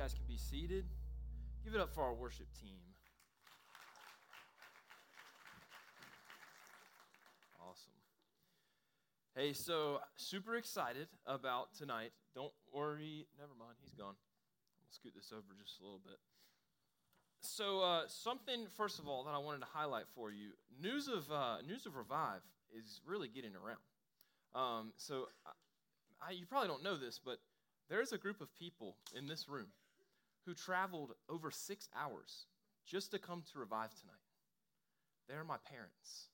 guys can be seated. Give it up for our worship team. Awesome. Hey, so super excited about tonight. Don't worry. Never mind. He's gone. I'll scoot this over just a little bit. So, uh, something first of all that I wanted to highlight for you: news of uh, news of Revive is really getting around. Um, so, I, you probably don't know this, but there's a group of people in this room who traveled over six hours just to come to Revive tonight. They're my parents.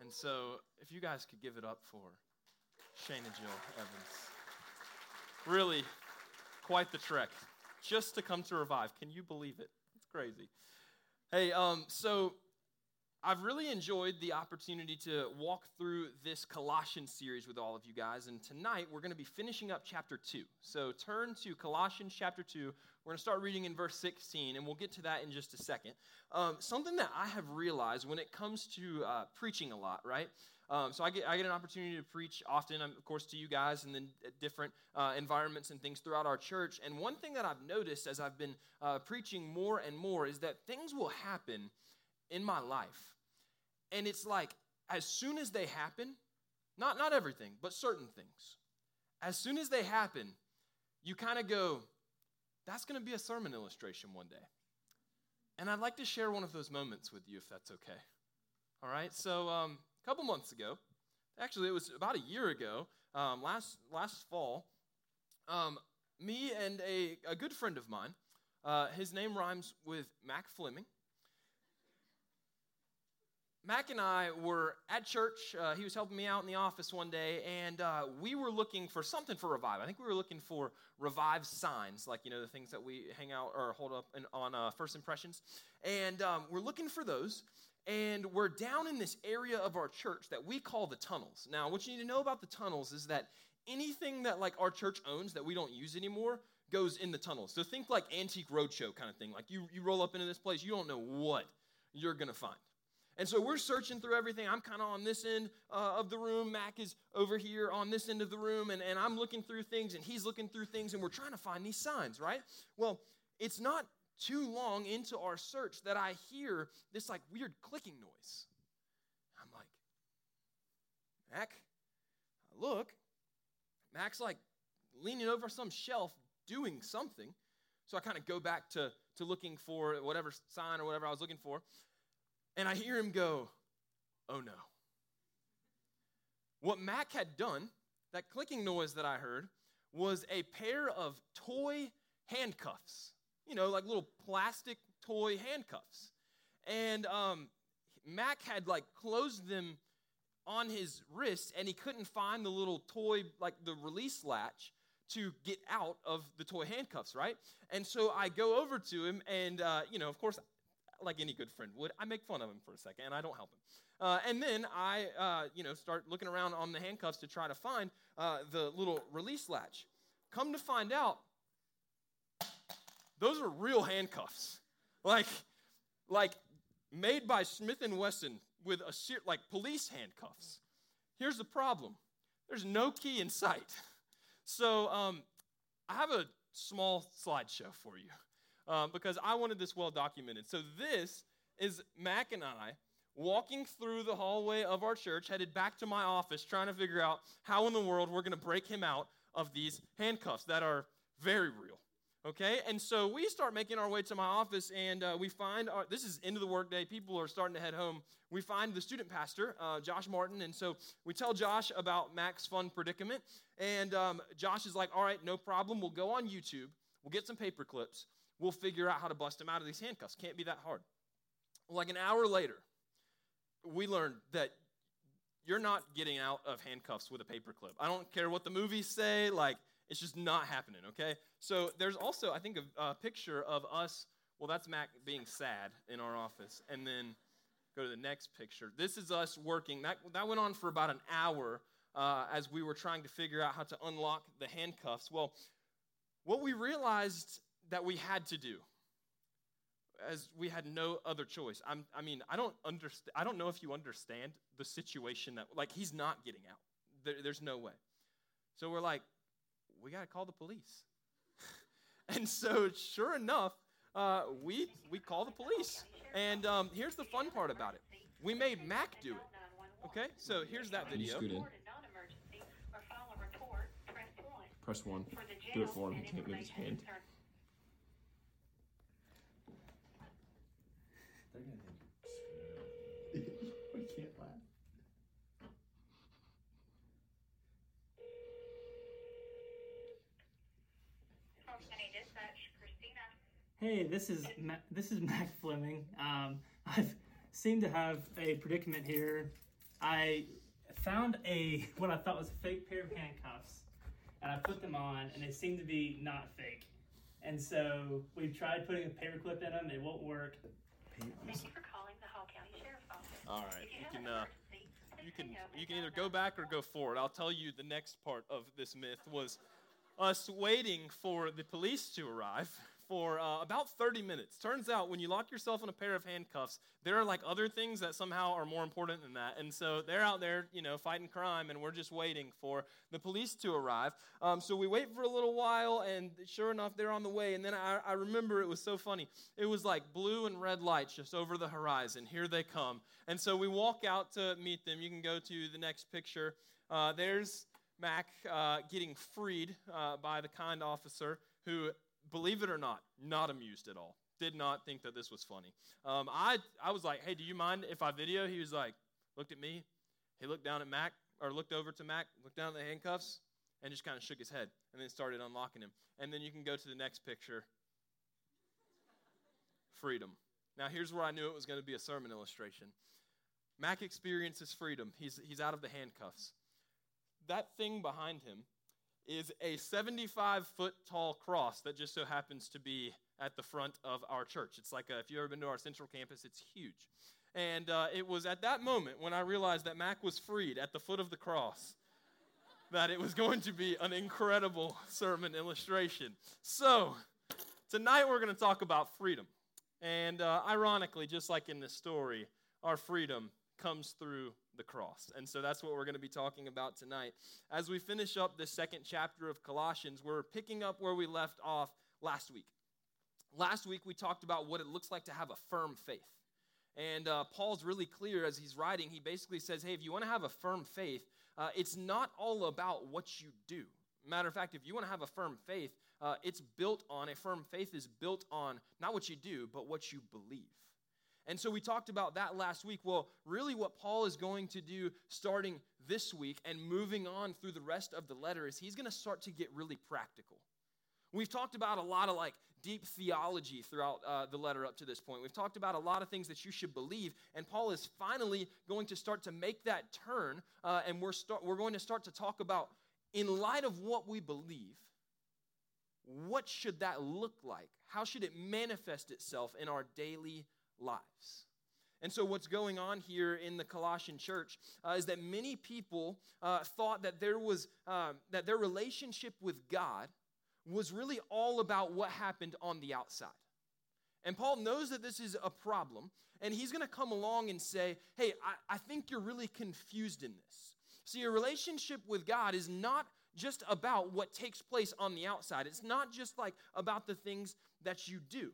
And so, if you guys could give it up for Shane and Jill Evans. Really, quite the trek just to come to Revive. Can you believe it? It's crazy. Hey, um, so I've really enjoyed the opportunity to walk through this Colossians series with all of you guys. And tonight we're going to be finishing up chapter 2. So turn to Colossians chapter 2. We're going to start reading in verse 16, and we'll get to that in just a second. Um, something that I have realized when it comes to uh, preaching a lot, right? Um, so I get, I get an opportunity to preach often, um, of course, to you guys and then different uh, environments and things throughout our church. And one thing that I've noticed as I've been uh, preaching more and more is that things will happen in my life and it's like, as soon as they happen, not, not everything, but certain things, as soon as they happen, you kind of go, that's going to be a sermon illustration one day. And I'd like to share one of those moments with you if that's okay. All right, so um, a couple months ago, actually, it was about a year ago, um, last, last fall, um, me and a, a good friend of mine, uh, his name rhymes with Mac Fleming. Mac and I were at church. Uh, he was helping me out in the office one day, and uh, we were looking for something for Revive. I think we were looking for Revive signs, like, you know, the things that we hang out or hold up in, on uh, First Impressions. And um, we're looking for those, and we're down in this area of our church that we call the tunnels. Now, what you need to know about the tunnels is that anything that, like, our church owns that we don't use anymore goes in the tunnels. So think like Antique Roadshow kind of thing. Like, you, you roll up into this place, you don't know what you're going to find. And so we're searching through everything. I'm kind of on this end uh, of the room. Mac is over here on this end of the room. And, and I'm looking through things, and he's looking through things, and we're trying to find these signs, right? Well, it's not too long into our search that I hear this like weird clicking noise. I'm like, Mac, I look. Mac's like leaning over some shelf doing something. So I kind of go back to, to looking for whatever sign or whatever I was looking for. And I hear him go, Oh no. What Mac had done, that clicking noise that I heard, was a pair of toy handcuffs. You know, like little plastic toy handcuffs. And um, Mac had like closed them on his wrist and he couldn't find the little toy, like the release latch to get out of the toy handcuffs, right? And so I go over to him and, uh, you know, of course, like any good friend would, I make fun of him for a second and I don't help him. Uh, and then I, uh, you know, start looking around on the handcuffs to try to find uh, the little release latch. Come to find out, those are real handcuffs, like, like made by Smith and Wesson with a like police handcuffs. Here's the problem: there's no key in sight. So um, I have a small slideshow for you um, because I wanted this well documented. So this is Mac and I walking through the hallway of our church, headed back to my office, trying to figure out how in the world we're going to break him out of these handcuffs that are very real. Okay, and so we start making our way to my office, and uh, we find our, this is end of the workday. People are starting to head home. We find the student pastor, uh, Josh Martin, and so we tell Josh about Mac's fun predicament. And um, Josh is like, "All right, no problem. We'll go on YouTube. We'll get some paper clips, we'll figure out how to bust him out of these handcuffs. Can't be that hard. Like an hour later, we learned that you're not getting out of handcuffs with a paperclip. I don't care what the movies say, like, it's just not happening, okay? So there's also, I think, a, a picture of us. Well, that's Mac being sad in our office. And then go to the next picture. This is us working. That, that went on for about an hour uh, as we were trying to figure out how to unlock the handcuffs. Well, what we realized that we had to do as we had no other choice. I'm, i mean, I don't understand. I don't know if you understand the situation that, like, he's not getting out. There, there's no way. So we're like, we got to call the police. And so, sure enough, uh, we we call the police. And um, here's the fun part about it: we made Mac do it. Okay, so here's that video. scoot in? Press one. Do it for him. He can't move his hand. Hey, this is Ma- this is Mac Fleming. Um, I've seemed to have a predicament here. I found a what I thought was a fake pair of handcuffs, and I put them on, and they seem to be not fake. And so we've tried putting a paperclip in them; it won't work. Thank you for calling the Hall County Sheriff's Office. All right, you you can uh, you can you can either go back or go forward. I'll tell you the next part of this myth was us waiting for the police to arrive for uh, about 30 minutes. Turns out when you lock yourself in a pair of handcuffs, there are like other things that somehow are more important than that. And so they're out there, you know, fighting crime, and we're just waiting for the police to arrive. Um, so we wait for a little while, and sure enough, they're on the way. And then I, I remember it was so funny. It was like blue and red lights just over the horizon. Here they come. And so we walk out to meet them. You can go to the next picture. Uh, there's Mac uh, getting freed uh, by the kind officer who, believe it or not, not amused at all. Did not think that this was funny. Um, I, I was like, hey, do you mind if I video? He was like, looked at me. He looked down at Mac, or looked over to Mac, looked down at the handcuffs, and just kind of shook his head and then started unlocking him. And then you can go to the next picture freedom. Now, here's where I knew it was going to be a sermon illustration. Mac experiences freedom. He's, he's out of the handcuffs. That thing behind him is a 75 foot tall cross that just so happens to be at the front of our church. It's like a, if you've ever been to our central campus, it's huge. And uh, it was at that moment when I realized that Mac was freed at the foot of the cross that it was going to be an incredible sermon illustration. So, tonight we're going to talk about freedom. And uh, ironically, just like in this story, our freedom comes through the cross. And so that's what we're going to be talking about tonight. As we finish up the second chapter of Colossians, we're picking up where we left off last week. Last week, we talked about what it looks like to have a firm faith. And uh, Paul's really clear as he's writing. He basically says, hey, if you want to have a firm faith, uh, it's not all about what you do. Matter of fact, if you want to have a firm faith, uh, it's built on, a firm faith is built on not what you do, but what you believe. And so we talked about that last week. Well, really, what Paul is going to do starting this week and moving on through the rest of the letter is he's going to start to get really practical. We've talked about a lot of like deep theology throughout uh, the letter up to this point. We've talked about a lot of things that you should believe, and Paul is finally going to start to make that turn, uh, and we're start we're going to start to talk about in light of what we believe. What should that look like? How should it manifest itself in our daily lives? And so, what's going on here in the Colossian church uh, is that many people uh, thought that there was um, that their relationship with God was really all about what happened on the outside. And Paul knows that this is a problem, and he's going to come along and say, Hey, I, I think you're really confused in this. See, your relationship with God is not just about what takes place on the outside, it's not just like about the things that you do.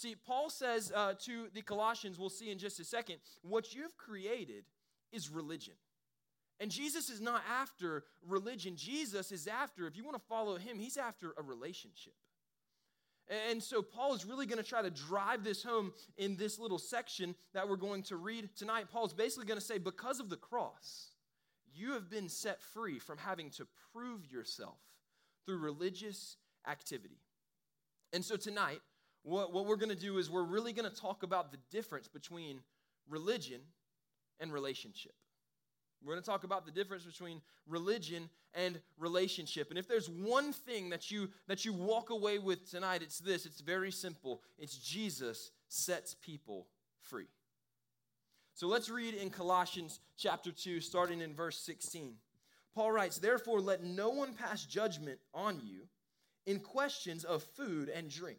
See, Paul says uh, to the Colossians, we'll see in just a second, what you've created is religion. And Jesus is not after religion. Jesus is after, if you want to follow him, he's after a relationship. And so Paul is really going to try to drive this home in this little section that we're going to read tonight. Paul's basically going to say, because of the cross, you have been set free from having to prove yourself through religious activity. And so tonight, what, what we're going to do is we're really going to talk about the difference between religion and relationship. We're going to talk about the difference between religion and relationship. And if there's one thing that you that you walk away with tonight, it's this. It's very simple. It's Jesus sets people free. So let's read in Colossians chapter 2 starting in verse 16. Paul writes, "Therefore let no one pass judgment on you in questions of food and drink,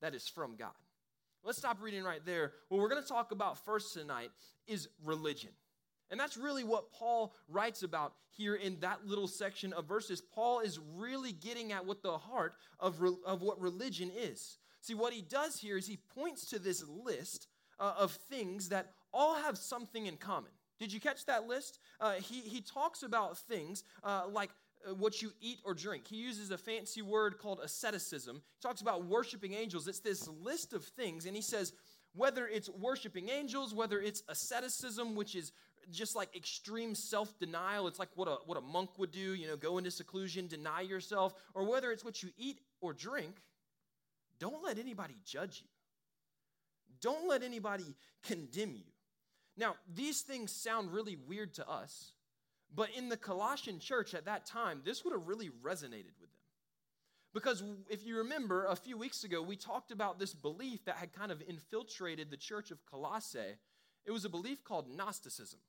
that is from God. Let's stop reading right there. What we're going to talk about first tonight is religion. And that's really what Paul writes about here in that little section of verses. Paul is really getting at what the heart of, re- of what religion is. See, what he does here is he points to this list uh, of things that all have something in common. Did you catch that list? Uh, he, he talks about things uh, like Uh, what you eat or drink. He uses a fancy word called asceticism. He talks about worshiping angels. It's this list of things, and he says, whether it's worshiping angels, whether it's asceticism, which is just like extreme self-denial, it's like what a what a monk would do, you know, go into seclusion, deny yourself, or whether it's what you eat or drink, don't let anybody judge you. Don't let anybody condemn you. Now, these things sound really weird to us, but in the Colossian church at that time, this would have really resonated with them. Because if you remember, a few weeks ago, we talked about this belief that had kind of infiltrated the church of Colossae. It was a belief called Gnosticism.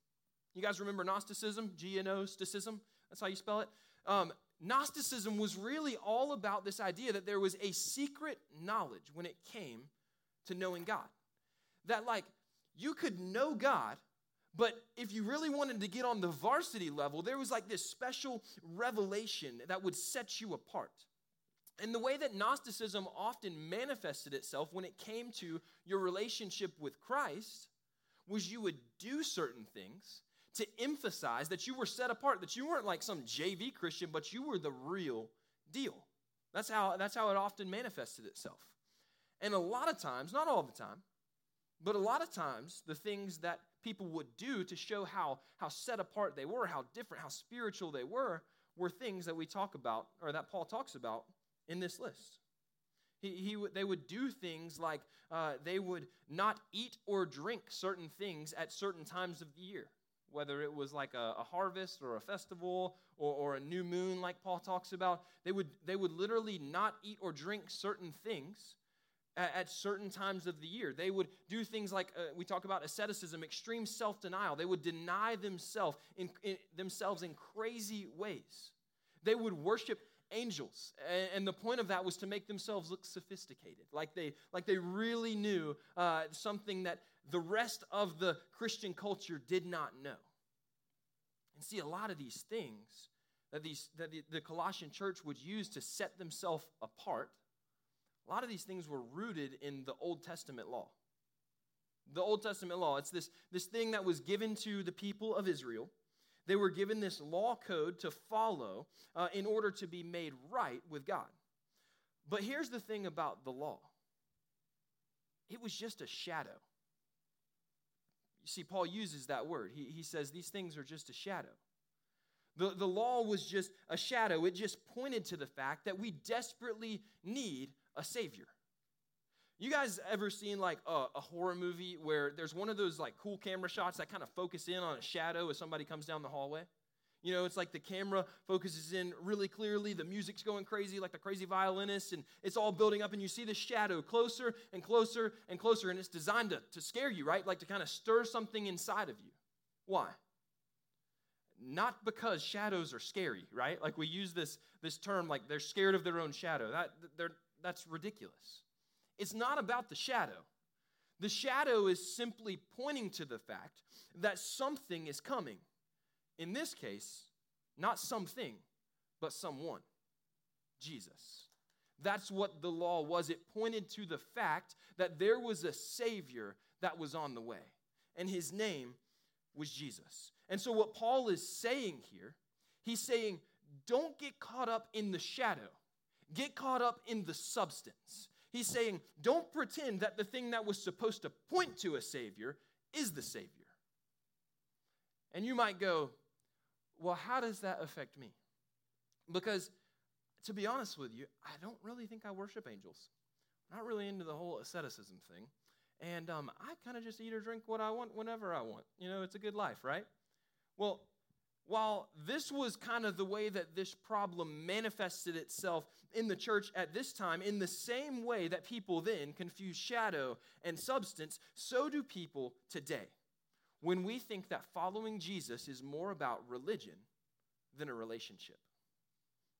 You guys remember Gnosticism? G N O, Sticism? That's how you spell it. Um, Gnosticism was really all about this idea that there was a secret knowledge when it came to knowing God. That, like, you could know God, but if you really wanted to get on the varsity level, there was like this special revelation that would set you apart. And the way that Gnosticism often manifested itself when it came to your relationship with Christ was you would do certain things to emphasize that you were set apart, that you weren't like some JV Christian, but you were the real deal. That's how, that's how it often manifested itself. And a lot of times, not all the time, but a lot of times, the things that people would do to show how, how set apart they were, how different, how spiritual they were, were things that we talk about, or that Paul talks about in this list. He, he, they would do things like uh, they would not eat or drink certain things at certain times of the year whether it was like a, a harvest or a festival or, or, a new moon, like Paul talks about, they would, they would literally not eat or drink certain things at, certain times of the year. They would do things like uh, we talk about asceticism, extreme self denial. They would deny themselves in, in, themselves in crazy ways. They would worship angels and, and, the point of that was to make themselves look sophisticated like they like they really knew uh, something that the rest of the Christian culture did not know. And see, a lot of these things that, these, that the, the Colossian church would use to set themselves apart, a lot of these things were rooted in the Old Testament law. The Old Testament law, it's this, this thing that was given to the people of Israel. They were given this law code to follow uh, in order to be made right with God. But here's the thing about the law it was just a shadow. You see, Paul uses that word. He, he says these things are just a shadow. The, the law was just a shadow, it just pointed to the fact that we desperately need a Savior. You guys ever seen like a, a, horror movie where there's one of those like cool camera shots that kind of focus in on a shadow as somebody comes down the hallway? You know, it's like the camera focuses in really clearly, the music's going crazy, like the crazy violinist, and it's all building up, and you see the shadow closer and closer and closer, and it's designed to, to scare you, right? Like to kind of stir something inside of you. Why? Not because shadows are scary, right? Like we use this, this term, like they're scared of their own shadow. That, they're, that's ridiculous. It's not about the shadow. The shadow is simply pointing to the fact that something is coming in this case, not something, but someone Jesus. That's what the law was. It pointed to the fact that there was a Savior that was on the way, and his name was Jesus. And so, what Paul is saying here, he's saying, don't get caught up in the shadow, get caught up in the substance. He's saying, don't pretend that the thing that was supposed to point to a Savior is the Savior. And you might go, well, how does that affect me? Because to be honest with you, I don't really think I worship angels. I'm not really into the whole asceticism thing. And um, I kind of just eat or drink what I want whenever I want. You know, it's a good life, right? Well, while this was kind of the way that this problem manifested itself in the church at this time, in the same way that people then confuse shadow and substance, so do people today. When we think that following Jesus is more about religion than a relationship.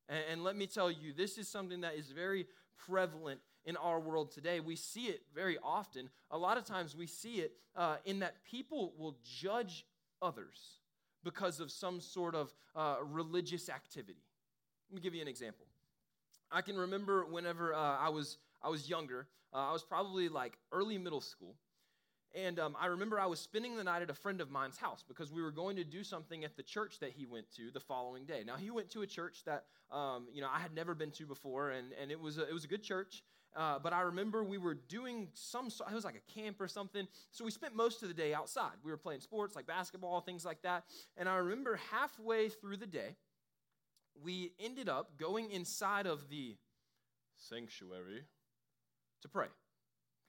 And, and let me tell you, this is something that is very prevalent in our world today. We see it very often. A lot of times we see it uh, in that people will judge others because of some sort of uh, religious activity. Let me give you an example. I can remember whenever uh, I was I was younger. Uh, I was probably like early middle school, and um, I remember I was spending the night at a friend of mine's house because we were going to do something at the church that he went to the following day. Now he went to a church that um, you know I had never been to before, and and it was a, it was a good church. Uh, but I remember we were doing some, it was like a camp or something. So we spent most of the day outside. We were playing sports like basketball, things like that. And I remember halfway through the day, we ended up going inside of the sanctuary to pray.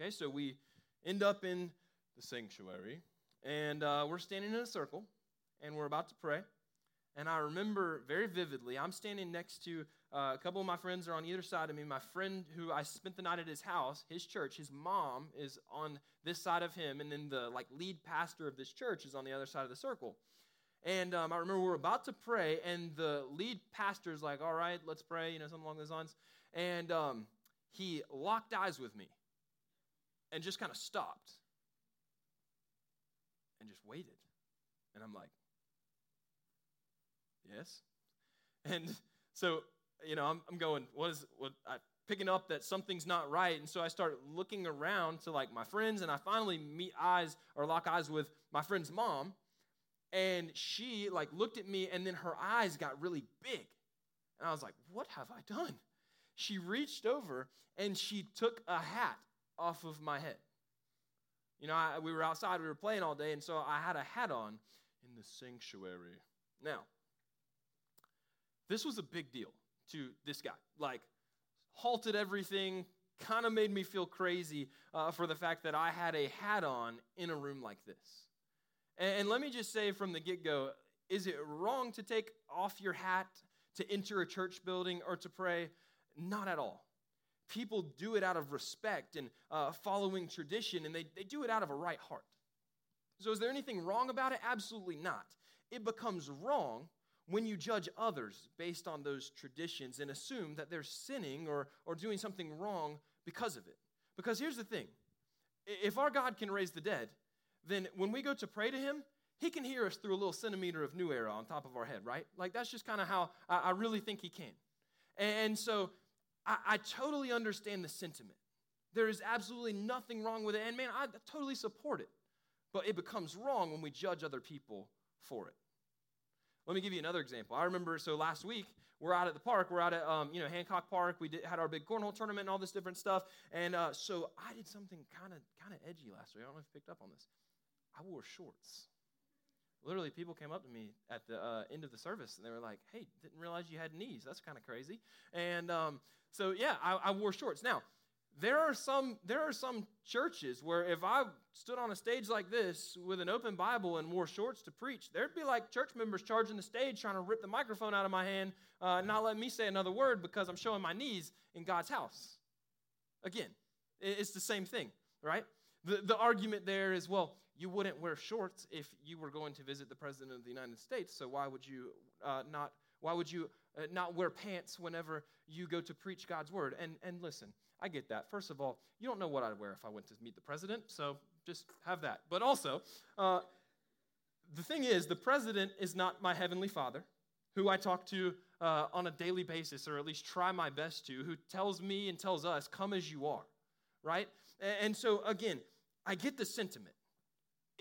Okay, so we end up in the sanctuary, and uh, we're standing in a circle, and we're about to pray. And I remember very vividly, I'm standing next to uh, a couple of my friends are on either side of me. My friend who I spent the night at his house, his church, his mom is on this side of him, and then the like lead pastor of this church is on the other side of the circle. And um, I remember we are about to pray, and the lead pastor is like, "All right, let's pray," you know, something along those lines. And um, he locked eyes with me, and just kind of stopped, and just waited. And I'm like, "Yes." And so you know, I'm, I'm going, what is, what, I, picking up that something's not right. And so I start looking around to like my friends, and I finally meet eyes or lock eyes with my friend's mom. And she like looked at me, and then her eyes got really big. And I was like, what have I done? She reached over and she took a hat off of my head. You know, I, we were outside, we were playing all day, and so I had a hat on in the sanctuary. Now, this was a big deal to this guy. Like, halted everything, kind of made me feel crazy uh, for the fact that I had a hat on in a room like this. And, and let me just say from the get go is it wrong to take off your hat to enter a church building or to pray? Not at all. People do it out of respect and uh, following tradition, and they, they do it out of a right heart. So, is there anything wrong about it? Absolutely not. It becomes wrong when you judge others based on those traditions and assume that they're sinning or, or doing something wrong because of it. Because here's the thing if our God can raise the dead, then when we go to pray to Him, He can hear us through a little centimeter of new era on top of our head, right? Like that's just kind of how I, I, really think He can. And, so I, I totally understand the sentiment. There is absolutely nothing wrong with it. And man, I totally support it. But it becomes wrong when we judge other people for it. Let me give you another example. I remember, so last week, we're out at the park. We're out at, um, you know, Hancock Park. We did, had our big cornhole tournament and all this different stuff. And uh, so I did something kind of kind of edgy last week. I don't know if you picked up on this. I wore shorts. Literally, people came up to me at the uh, end of the service and they were like, hey, didn't realize you had knees. That's kind of crazy. And um, so, yeah, I, I wore shorts. Now, there are some there are some churches where if I stood on a stage like this with an open Bible and wore shorts to preach, there'd be like church members charging the stage trying to rip the microphone out of my hand, uh, not letting me say another word because I'm showing my knees in God's house. Again, it's the same thing, right? The, the argument there is well, you wouldn't wear shorts if you were going to visit the president of the United States, so why would you uh, not? Why would you uh, not wear pants whenever you go to preach God's word? And and listen, I get that. First of all, you don't know what I'd wear if I went to meet the president, so just have that. But also, uh, the thing is, the president is not my heavenly father, who I talk to uh, on a daily basis, or at least try my best to, who tells me and tells us, come as you are, right? And so, again, I get the sentiment.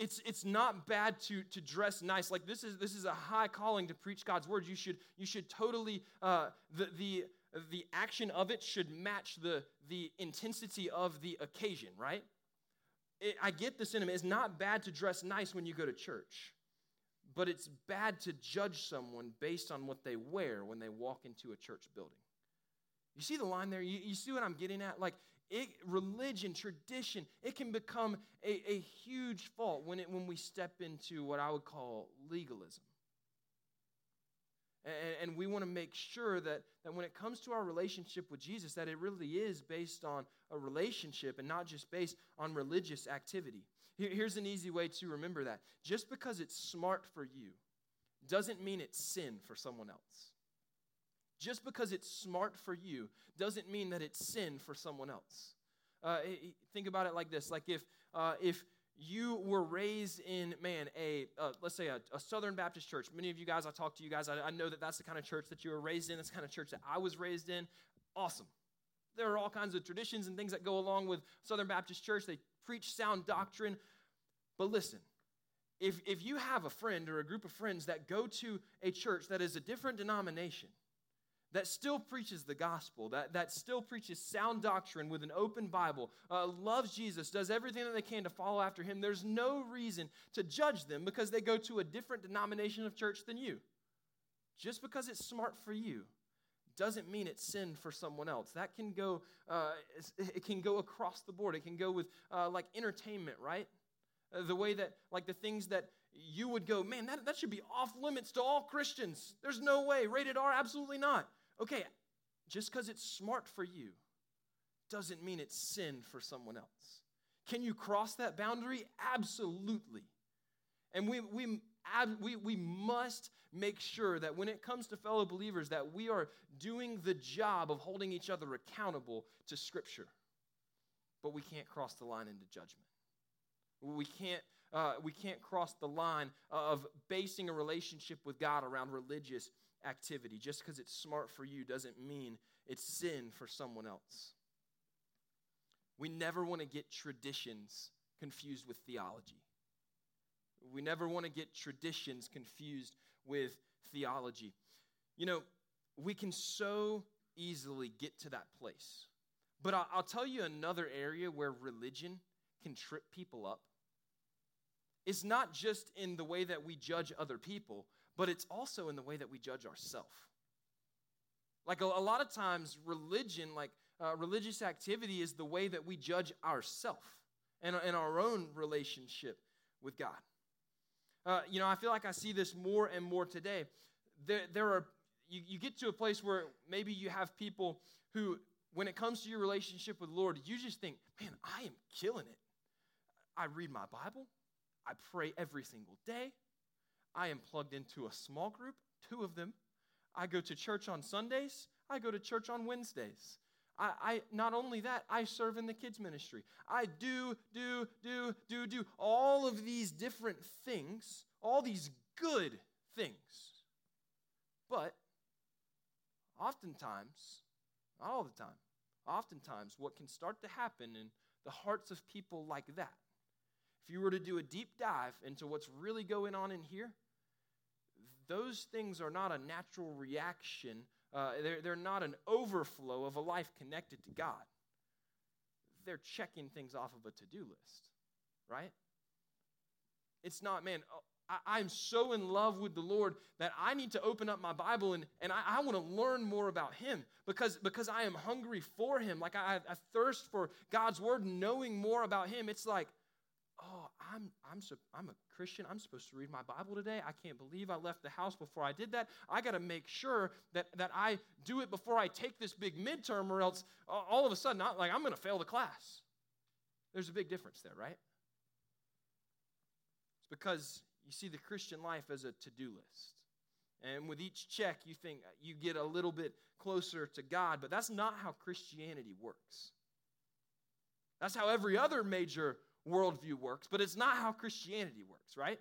It's, it's not bad to, to dress nice. Like this is, this is a high calling to preach God's word. You should, you should totally, uh, the, the, the action of it should match the, the intensity of the occasion, right? It, I get the sentiment. It's not bad to dress nice when you go to church, but it's bad to judge someone based on what they wear when they walk into a church building. You see the line there? You, you see what I'm getting at? Like, it, religion, tradition, it can become a, a huge fault when, it, when we step into what I would call legalism. And, and we want to make sure that, that when it comes to our relationship with Jesus, that it really is based on a relationship and not just based on religious activity. Here, here's an easy way to remember that. Just because it's smart for you doesn't mean it's sin for someone else. Just because it's smart for you doesn't mean that it's sin for someone else. Uh, think about it like this: like if uh, if you were raised in man a uh, let's say a, a, southern baptist church. Many of you guys i talk to you guys I, I, know that that's the kind of church that you were raised in that's the kind of church that i was raised in. Awesome. There are all kinds of traditions and things that go along with southern baptist church. They preach sound doctrine. But listen if, if you have a friend or a group of friends that go to a church that is a different denomination that still preaches the gospel, that, that still preaches sound doctrine with an open Bible, uh, loves Jesus, does everything that they can to follow after him, there's no reason to judge them because they go to a different denomination of church than you. Just because it's smart for you doesn't mean it's sin for someone else. That can go, uh, it can go across the board. It can go with uh, like entertainment, right? Uh, the way that, like the things that you would go, man, that, that should be off limits to all Christians. There's no way. Rated R, absolutely not. Okay, just because it's smart for you doesn't mean it's sin for someone else. Can you cross that boundary? Absolutely. And we, we, we, we must make sure that when it comes to fellow believers that we are doing the job of holding each other accountable to Scripture. But we can't cross the line into judgment. We can't, uh, we can't cross the line of basing a relationship with God around religious activity. Just because it's smart for you doesn't mean it's sin for someone else. We never want to get traditions confused with theology. We never want to get traditions confused with theology. You know, we can so easily get to that place. But I'll, tell you another area where religion can trip people up. It's not just in the way that we judge other people, but it's also in the way that we judge ourselves. Like a, a, lot of times, religion, like uh, religious activity, is the way that we judge ourselves and, and our own relationship with God. Uh, you know, I feel like I see this more and more today. There, there are, you, you get to a place where maybe you have people who, when it comes to your relationship with Lord, you just think, man, I am killing it. I read my Bible, I pray every single day. I am plugged into a small group, two of them. I go to church on Sundays. I go to church on Wednesdays. I, I, not only that, I serve in the kids ministry. I do, do, do, do, do all of these different things, all these good things. But oftentimes, not all the time, oftentimes what can start to happen in the hearts of people like that if you were to do a deep dive into what's really going on in here, those things are not a natural reaction. Uh, they're, they're not an overflow of a life connected to God. They're checking things off of a to do list, right? It's not, man, oh, I, am so in love with the Lord that I need to open up my Bible and, and I, I want to learn more about Him because, because I am hungry for Him. Like I, I thirst for God's Word, knowing more about Him. It's like, I'm, I'm, I'm a Christian. I'm supposed to read my Bible today. I can't believe I left the house before I did that. I got to make sure that, that I do it before I take this big midterm, or else all of a sudden, I, like, I'm going to fail the class. There's a big difference there, right? It's because you see the Christian life as a to do list. And with each check, you think uh, you get a little bit closer to God, but that's not how Christianity works. That's how every other major worldview works, but it's not how Christianity works, right?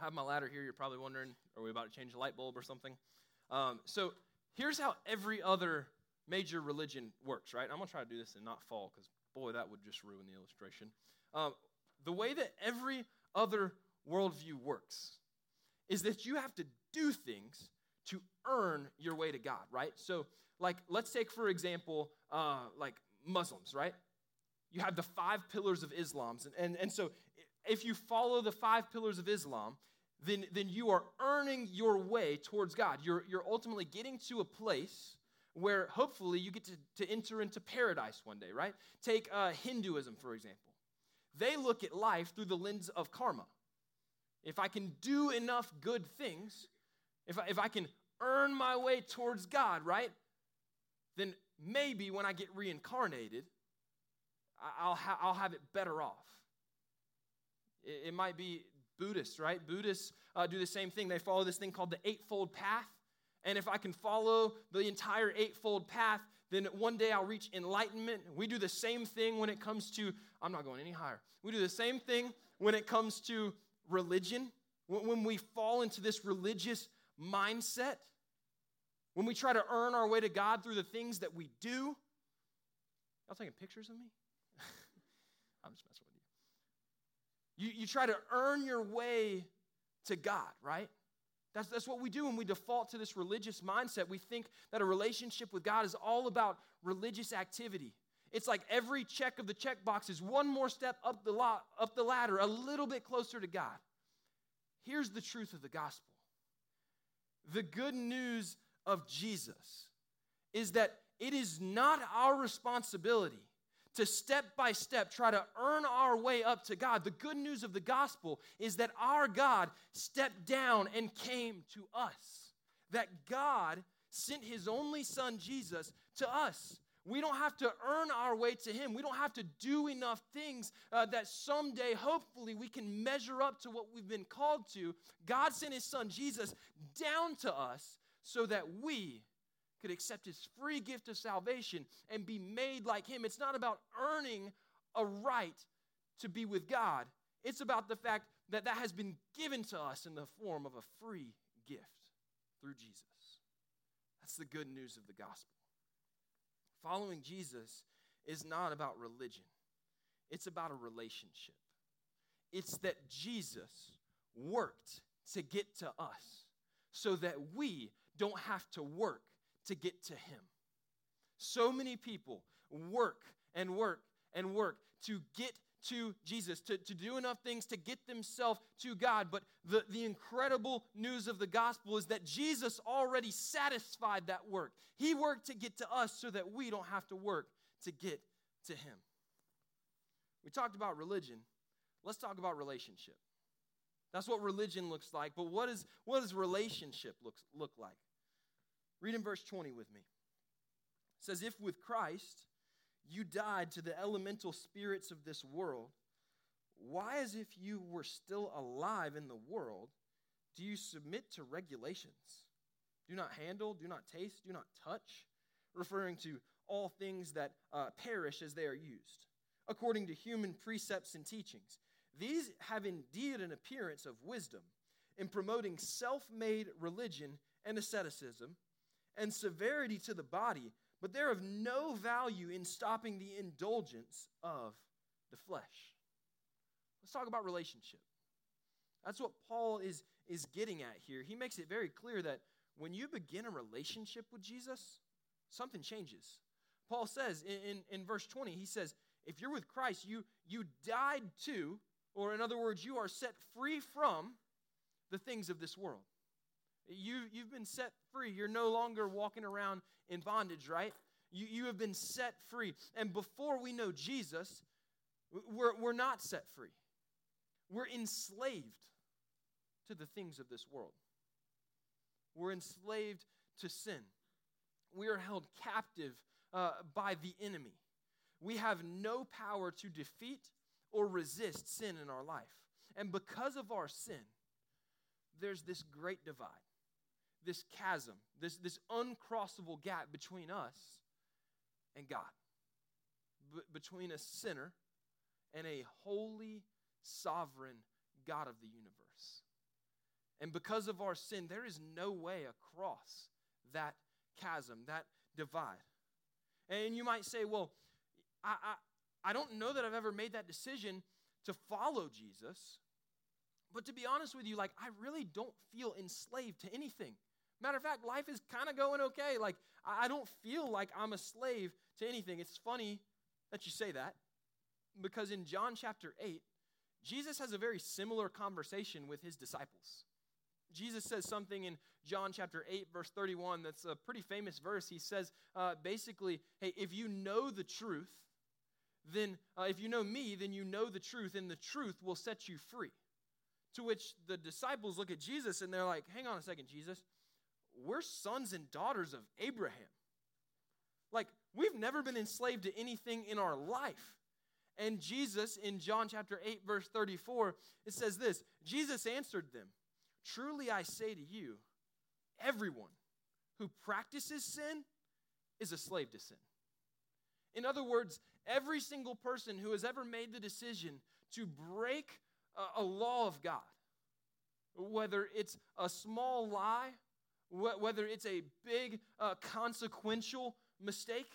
I have my ladder here. You're probably wondering, are we about to change a light bulb or something? Um, so here's how every other major religion works, right? I'm going to try to do this and not fall because, boy, that would just ruin the illustration. Um, the way that every other worldview works is that you have to do things to earn your way to God, right? So, like, let's take, for example, uh, like Muslims, right? You have the five pillars of Islam. And, and, and so if you follow the five pillars of Islam, then, then you are earning your way towards God. You're, you're ultimately getting to a place where hopefully you get to, to enter into paradise one day, right? Take uh, Hinduism, for example. They look at life through the lens of karma. If I can do enough good things, if I, if I can earn my way towards God, right? Then maybe when I get reincarnated, I'll, ha- I'll have it better off. It, it might be Buddhists, right? Buddhists uh, do the same thing. They follow this thing called the Eightfold Path. And if I can follow the entire Eightfold Path, then one day I'll reach enlightenment. We do the same thing when it comes to, I'm not going any higher. We do the same thing when it comes to religion. When we fall into this religious mindset, when we try to earn our way to God through the things that we do. Y'all taking pictures of me? I'm just messing with you. You, you try to earn your way to God, right? That's, that's what we do when we default to this religious mindset. We think that a relationship with God is all about religious activity. It's like every check of the checkbox is one more step up the, lot, up the ladder, a little bit closer to God. Here's the truth of the gospel the good news of Jesus is that it is not our responsibility to step by step try to earn our way up to God. The good news of the gospel is that our God stepped down and came to us. That God sent his only son Jesus to us. We don't have to earn our way to Him. We don't have to do enough things uh, that someday, hopefully, we can measure up to what we've been called to. God sent His Son Jesus down to us so that we could accept His free gift of salvation and be made like Him. It's not about earning a right to be with God, it's about the fact that that has been given to us in the form of a free gift through Jesus. That's the good news of the gospel. Following Jesus is not about religion, it's about a relationship. It's that Jesus worked to get to us so that we don't have to work to get to Him. So many people work and work and work to get to Jesus, to, to do enough things to get themselves to God. But the, the incredible news of the gospel is that Jesus already satisfied that work. He worked to get to us so that we don't have to work to get to Him. We talked about religion. Let's talk about relationship. That's what religion looks like. But what, is, what does relationship look, look like? Read in verse 20 with me. It says, If with Christ you died to the elemental spirits of this world, why, as if you were still alive in the world, do you submit to regulations? Do not handle, do not taste, do not touch, referring to all things that uh, perish as they are used, according to human precepts and teachings. These have indeed an appearance of wisdom in promoting self made religion and asceticism and severity to the body but they're of no value in stopping the indulgence of the flesh. Let's talk about relationship. That's what Paul is, is getting at here. He makes it very clear that when you begin a relationship with Jesus, something changes. Paul says in, in, in verse 20, he says, if you're with Christ, you, you died to, or in other words, you are set free from the things of this world. You, you've been set free. You're no longer walking around in bondage, right? You, you have been set free. And before we know Jesus, we're, we're not set free. We're enslaved to the things of this world. We're enslaved to sin. We are held captive uh, by the enemy. We have no power to defeat or resist sin in our life. And because of our sin, there's this great divide this chasm, this, this uncrossable gap between us and God, B- between a sinner and a holy, sovereign God of the universe. And because of our sin, there is no way across that chasm, that divide. And you might say, well, I, I, I don't know that I've ever made that decision to follow Jesus. But to be honest with you, like, I really don't feel enslaved to anything. Matter of fact, life is kind of going okay. Like, I don't feel like I'm a slave to anything. It's funny that you say that because in John chapter 8, Jesus has a very similar conversation with his disciples. Jesus says something in John chapter 8, verse 31, that's a pretty famous verse. He says uh, basically, hey, if you know the truth, then uh, if you know me, then you know the truth, and the truth will set you free. To which the disciples look at Jesus and they're like, hang on a second, Jesus. We're sons and daughters of Abraham. Like, we've never been enslaved to anything in our life. And Jesus, in John chapter 8, verse 34, it says this Jesus answered them, Truly I say to you, everyone who practices sin is a slave to sin. In other words, every single person who has ever made the decision to break a, law of God, whether it's a small lie, wh- whether it's a big uh, consequential mistake,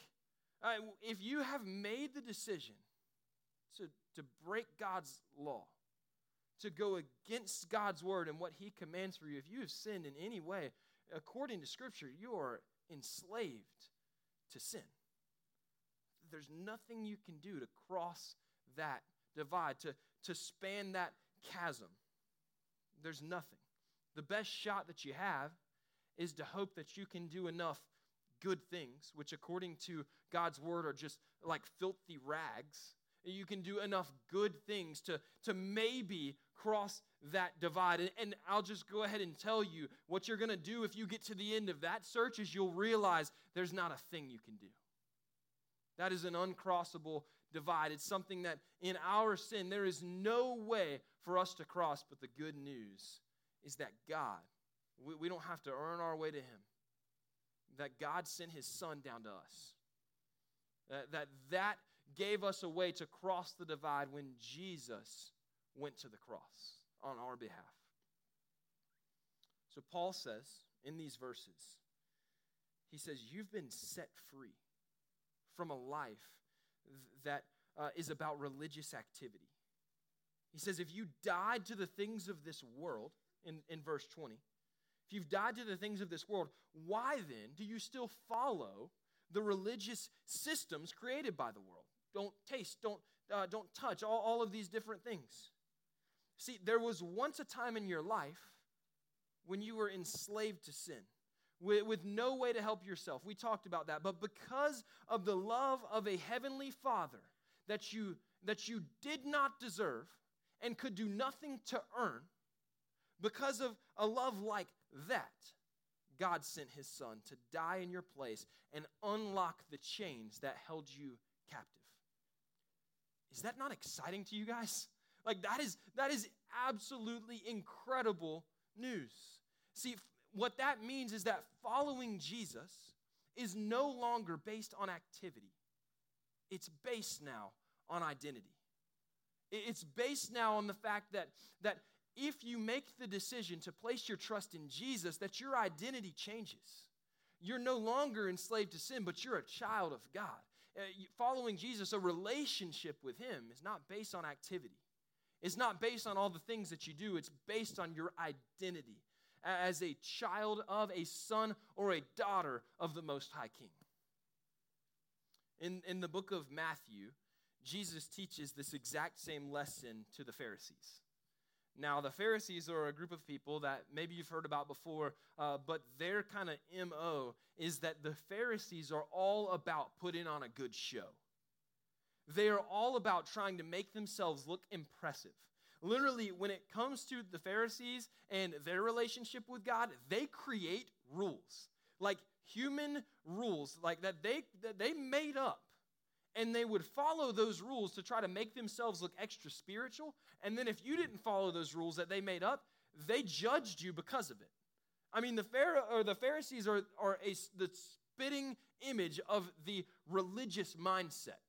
uh, if you have made the decision to, to break God's law, to go against God's word and what He commands for you, if you have sinned in any way, according to Scripture, you are enslaved to sin. There's nothing you can do to cross that divide, to, to span that chasm. There's nothing. The best shot that you have is to hope that you can do enough good things, which according to God's word are just like filthy rags. You can do enough good things to, to maybe cross that divide. And, and I'll just go ahead and tell you what you're going to do if you get to the end of that search is you'll realize there's not a thing you can do. That is an uncrossable divide. It's something that in our sin, there is no way for us to cross. But the good news is that God, we, we don't have to earn our way to Him, that God sent His Son down to us. That, that that gave us a way to cross the divide when Jesus went to the cross on our behalf. So Paul says in these verses, he says, You've been set free from a life that uh, is about religious activity. He says, If you died to the things of this world, in, in verse 20, if you've died to the things of this world, why then do you still follow the religious systems created by the world? Don't taste, don't, uh, don't touch, all, all of these different things. See, there was once a time in your life when you were enslaved to sin with, with no way to help yourself. We talked about that. But because of the love of a heavenly Father that you, that you did not deserve and could do nothing to earn, because of a love like that, God sent his son to die in your place and unlock the chains that held you captive. Is that not exciting to you guys? Like that is that is absolutely incredible news. See, what that means is that following Jesus is no longer based on activity. It's based now on identity. It's based now on the fact that, that if you make the decision to place your trust in Jesus, that your identity changes. You're no longer enslaved to sin, but you're a child of God. Uh, following Jesus, a relationship with Him, is not based on activity. It's not based on all the things that you do, it's based on your identity as a child of, a son, or a daughter of the Most High King. In, in the book of Matthew, Jesus teaches this exact same lesson to the Pharisees. Now, the Pharisees are a group of people that maybe you've heard about before, uh, but their kind of MO is that the Pharisees are all about putting on a good show. They are all about trying to make themselves look impressive. Literally, when it comes to the Pharisees and their relationship with God, they create rules. Like human rules, like that they that they made up. And they would follow those rules to try to make themselves look extra spiritual. And then if you didn't follow those rules that they made up, they judged you because of it. I mean, the, Pharaoh, or the Pharisees are, are a, the spitting image of the religious mindset.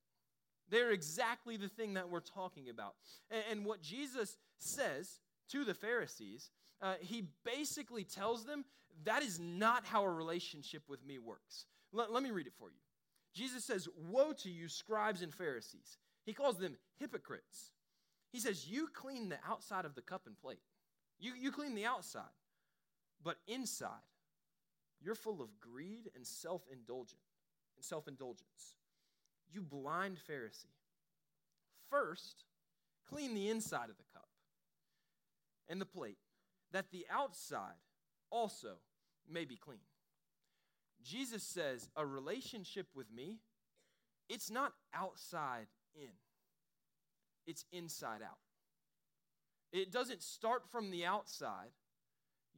They're exactly the thing that we're talking about. And, and what Jesus says to the Pharisees, uh, he basically tells them that is not how a relationship with me works. Let, let me read it for you. Jesus says, Woe to you, scribes and Pharisees. He calls them hypocrites. He says, You clean the outside of the cup and plate, you, you clean the outside, but inside, you're full of greed and self indulgence and self indulgence. You blind Pharisee. First, clean the inside of the cup and the plate, that the outside also may be clean. Jesus says a relationship with me, it's not outside in, it's inside out. It doesn't start from the outside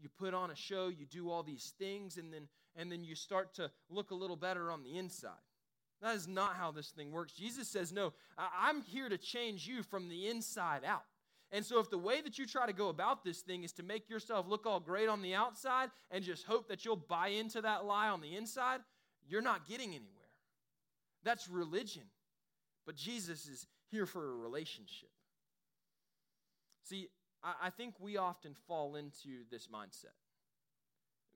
you put on a show, you do all these things, and then, and then you start to look a little better on the inside. That is not how this thing works. Jesus says, No, I'm here to change you from the inside out. And so, if the way that you try to go about this thing is to make yourself look all great on the outside and just hope that you'll buy into that lie on the inside, you're not getting anywhere. That's religion. But Jesus is here for a relationship. See, I think we often fall into this mindset.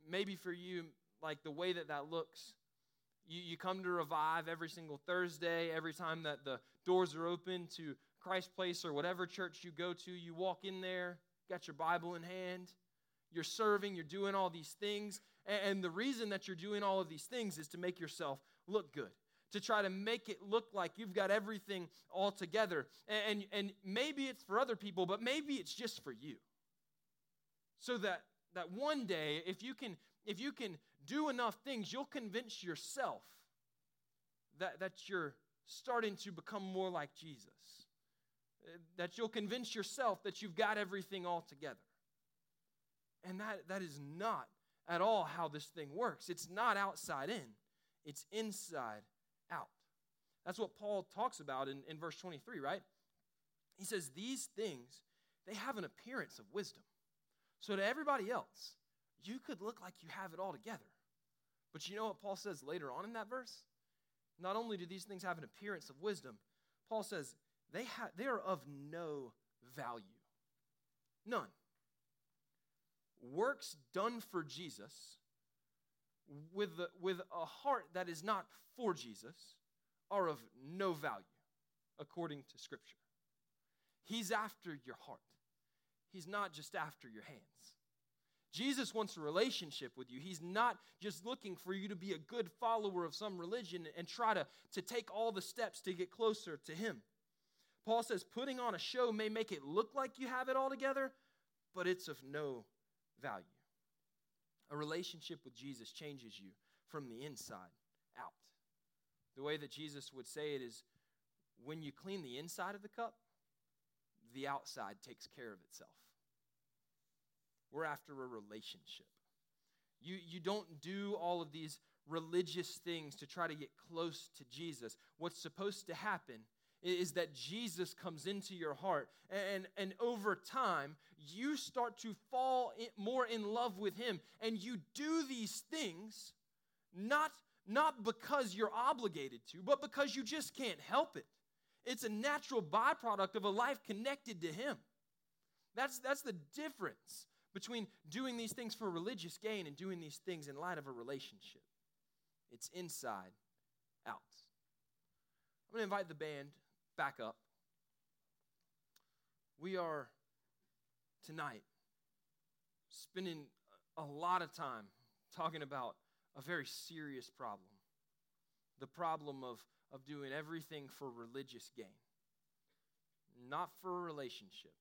Maybe for you, like the way that that looks, you, you come to revive every single Thursday, every time that the doors are open to Christ Place or whatever church you go to, you walk in there, got your Bible in hand, you're serving, you're doing all these things. And the reason that you're doing all of these things is to make yourself look good, to try to make it look like you've got everything all together. And, and maybe it's for other people, but maybe it's just for you. So that, that one day, if you can, if you can do enough things, you'll convince yourself that, that you're starting to become more like Jesus that you'll convince yourself that you've got everything all together. And that, that is not at all how this thing works. It's not outside in, it's inside out. That's what Paul talks about in, in verse 23, right? He says, These things, they have an appearance of wisdom. So to everybody else, you could look like you have it all together. But you know what Paul says later on in that verse? Not only do these things have an appearance of wisdom, Paul says they, ha- they are of no value. None. Works done for Jesus with, the, with a heart that is not for Jesus are of no value, according to Scripture. He's after your heart, He's not just after your hands. Jesus wants a relationship with you. He's not just looking for you to be a good follower of some religion and try to, to take all the steps to get closer to Him. Paul says putting on a show may make it look like you have it all together, but it's of no value. A relationship with Jesus changes you from the inside out. The way that Jesus would say it is when you clean the inside of the cup, the outside takes care of itself. We're after a relationship. You, you don't do all of these religious things to try to get close to Jesus. What's supposed to happen is that Jesus comes into your heart. And, and over time, you start to fall in, more in love with Him. And you do these things not, not because you're obligated to, but because you just can't help it. It's a natural byproduct of a life connected to Him. That's, that's the difference between doing these things for religious gain and doing these things in light of a relationship. It's inside out. I'm going to invite the band back up. We are tonight spending a lot of time talking about a very serious problem the problem of, of doing everything for religious gain. Not for a relationship,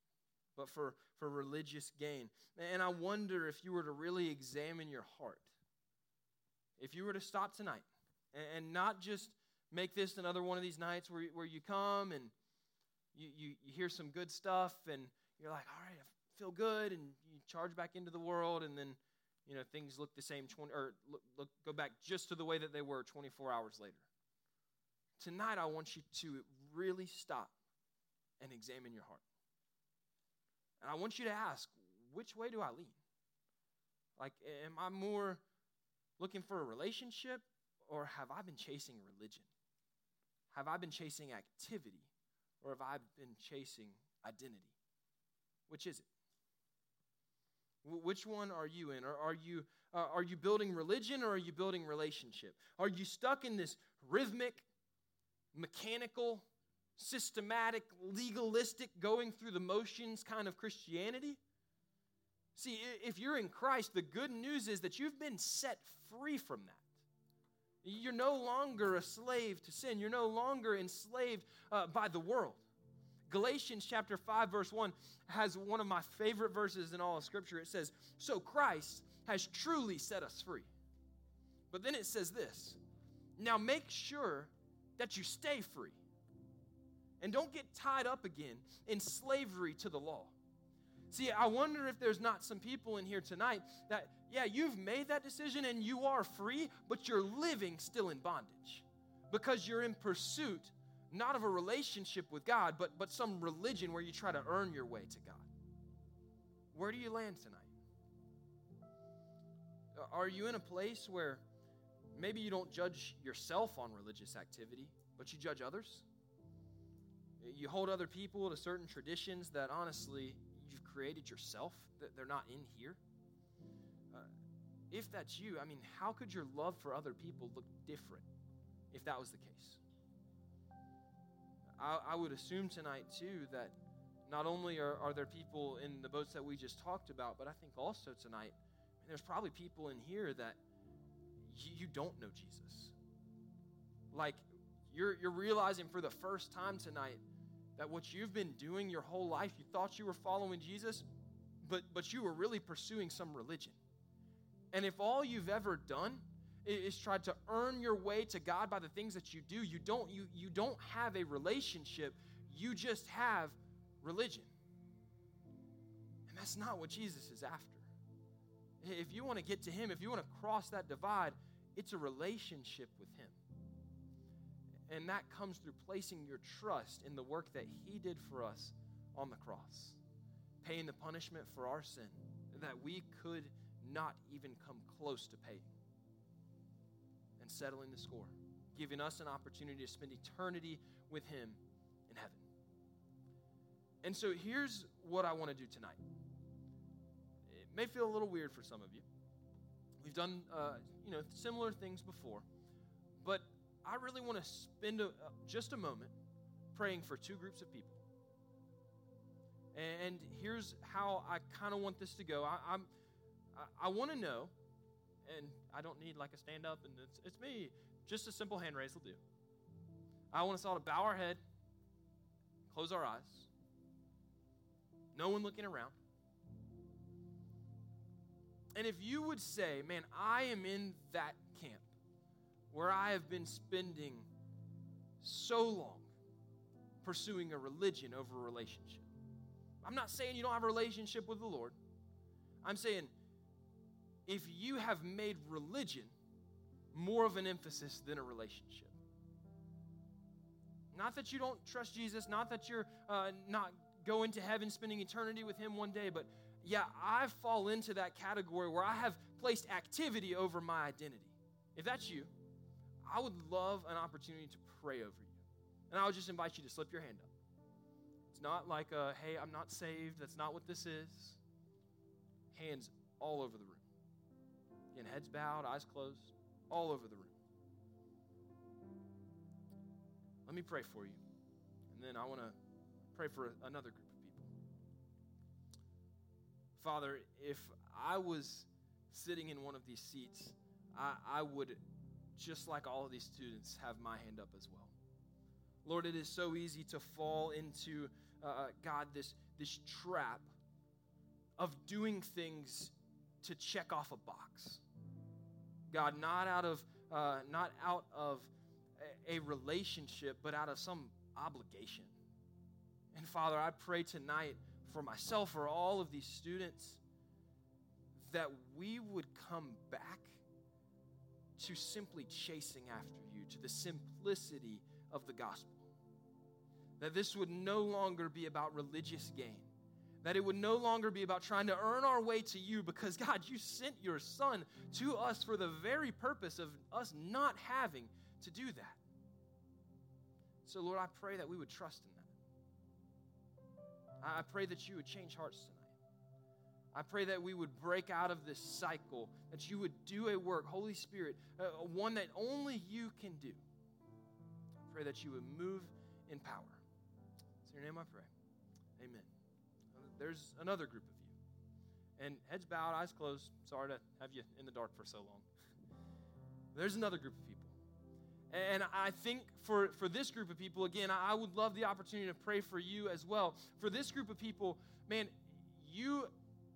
but for, for religious gain. And I wonder if you were to really examine your heart, if you were to stop tonight and, and not just make this another one of these nights where, where you come and you, you, you hear some good stuff and you're like, all right, I feel good, and you charge back into the world, and then you know things look the same 20 or look, look, go back just to the way that they were 24 hours later. Tonight, I want you to really stop and examine your heart. And I want you to ask, which way do I lean? Like, am I more looking for a relationship or have I been chasing religion? Have I been chasing activity or have I been chasing identity? Which is it? Which one are you in? Or are you, uh, are you building religion or are you building relationship? Are you stuck in this rhythmic, mechanical, systematic, legalistic, going through the motions kind of Christianity? See, if you're in Christ, the good news is that you've been set free from that. You're no longer a slave to sin. You're no longer enslaved uh, by the world. Galatians chapter 5, verse 1 has one of my favorite verses in all of Scripture. It says, So Christ has truly set us free. But then it says this Now make sure that you stay free and don't get tied up again in slavery to the law. See, I wonder if there's not some people in here tonight that, yeah, you've made that decision and you are free, but you're living still in bondage because you're in pursuit not of a relationship with God, but, but some religion where you try to earn your way to God. Where do you land tonight? Are you in a place where maybe you don't judge yourself on religious activity, but you judge others? You hold other people to certain traditions that honestly you've created yourself, that they're not in here? If that's you, I mean, how could your love for other people look different if that was the case? I, I would assume tonight, too, that not only are, are there people in the boats that we just talked about, but I think also tonight, there's probably people in here that you, you don't know Jesus. Like, you're, you're realizing for the first time tonight that what you've been doing your whole life, you thought you were following Jesus, but, but you were really pursuing some religion. And if all you've ever done is tried to earn your way to God by the things that you do, you don't, you, you don't have a relationship, you just have religion. And that's not what Jesus is after. If you want to get to Him, if you want to cross that divide, it's a relationship with Him. And that comes through placing your trust in the work that He did for us on the cross, paying the punishment for our sin that we could not even come close to paying, and settling the score, giving us an opportunity to spend eternity with Him in heaven. And so here's what I want to do tonight. It may feel a little weird for some of you. We've done, uh, you know, similar things before, but I really want to spend a, uh, just a moment praying for two groups of people. And here's how I kind of want this to go. I, I'm, I, I want to know, and I don't need like a stand up and it's, it's me. Just a simple hand raise will do. I want us all to bow our head, close our eyes, no one looking around. And if you would say, man, I am in that camp where I have been spending so long pursuing a religion over a relationship. I'm not saying you don't have a relationship with the Lord. I'm saying if you have made religion more of an emphasis than a relationship. Not that you don't trust Jesus, not that you're uh, not going to heaven, spending eternity with Him one day, but yeah, I fall into that category where I have placed activity over my identity. If that's you, I would love an opportunity to pray over you. And I would just invite you to slip your hand up. It's not like, a, hey, I'm not saved. That's not what this is. Hands all over the room. Again, heads bowed, eyes closed, all over the room. Let me pray for you. And then I want to pray for another group of people. Father, if I was sitting in one of these seats, I, I would just like all of these students, have my hand up as well. Lord, it is so easy to fall into, uh, uh, God, this, this trap of doing things to check off a box. God, not out of, uh, not out of a, relationship, but out of some obligation. And Father, I pray tonight for myself, for all of these students, that we would come back to simply chasing after you, to the simplicity of the gospel. That this would no longer be about religious gain. That it would no longer be about trying to earn our way to you because, God, you sent your Son to us for the very purpose of us not having to do that. So, Lord, I pray that we would trust in that. I pray that you would change hearts tonight. I pray that we would break out of this cycle, that you would do a work, Holy Spirit, uh, one that only you can do. I pray that you would move in power. It's in your name I pray. Amen. There's another group of you. And heads bowed, eyes closed. Sorry to have you in the dark for so long. There's another group of people. And I think for, for this group of people, again, I would love the opportunity to pray for you as well. For this group of people, man, you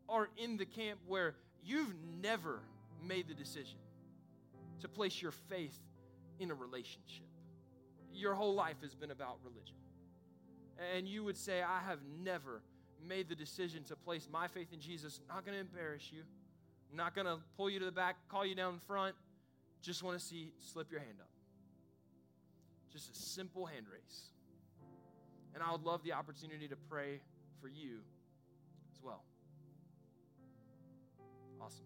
are in the camp where you've never made the decision to place your faith in a relationship. Your whole life has been about religion. And you would say, I have never made the decision to place my faith in Jesus, not going to embarrass you. Not going to pull you to the back, call you down front. Just want to see slip your hand up. Just a simple hand raise. And I would love the opportunity to pray for you as well. Awesome.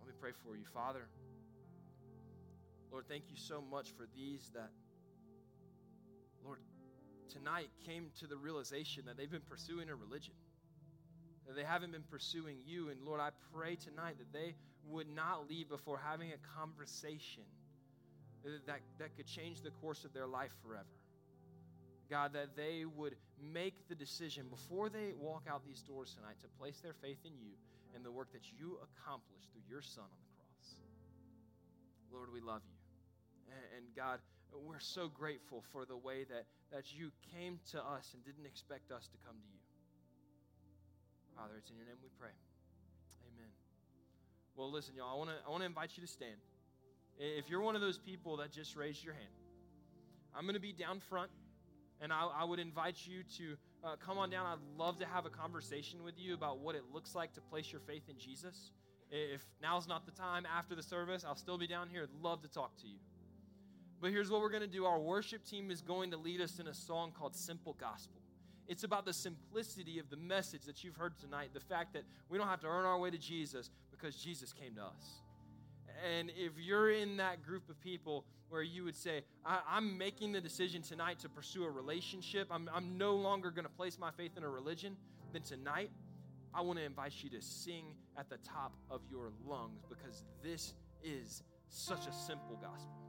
Let me pray for you, Father. Lord, thank you so much for these that, tonight came to the realization that they've been pursuing a religion, that they haven't been pursuing you. And Lord, I pray tonight that they would not leave before having a conversation that, that could change the course of their life forever. God, that they would make the decision before they walk out these doors tonight to place their faith in you and the work that you accomplished through your Son on the cross. Lord, we love you. And, God, we're so grateful for the way that, that you came to us and didn't expect us to come to you. Father, it's in your name we pray. Amen. Well, listen, y'all, I want to I wanna invite you to stand. If you're one of those people that just raised your hand, I'm going to be down front, and I, I would invite you to uh, come on down. I'd love to have a conversation with you about what it looks like to place your faith in Jesus. If now's not the time after the service, I'll still be down here. I'd love to talk to you. But here's what we're going to do our worship team is going to lead us in a song called Simple Gospel. It's about the simplicity of the message that you've heard tonight, the fact that we don't have to earn our way to Jesus because Jesus came to us. And if you're in that group of people where you would say, I, am making the decision tonight to pursue a relationship, I'm, I'm no longer going to place my faith in a religion, then tonight I want to invite you to sing at the top of your lungs because this is such a simple gospel.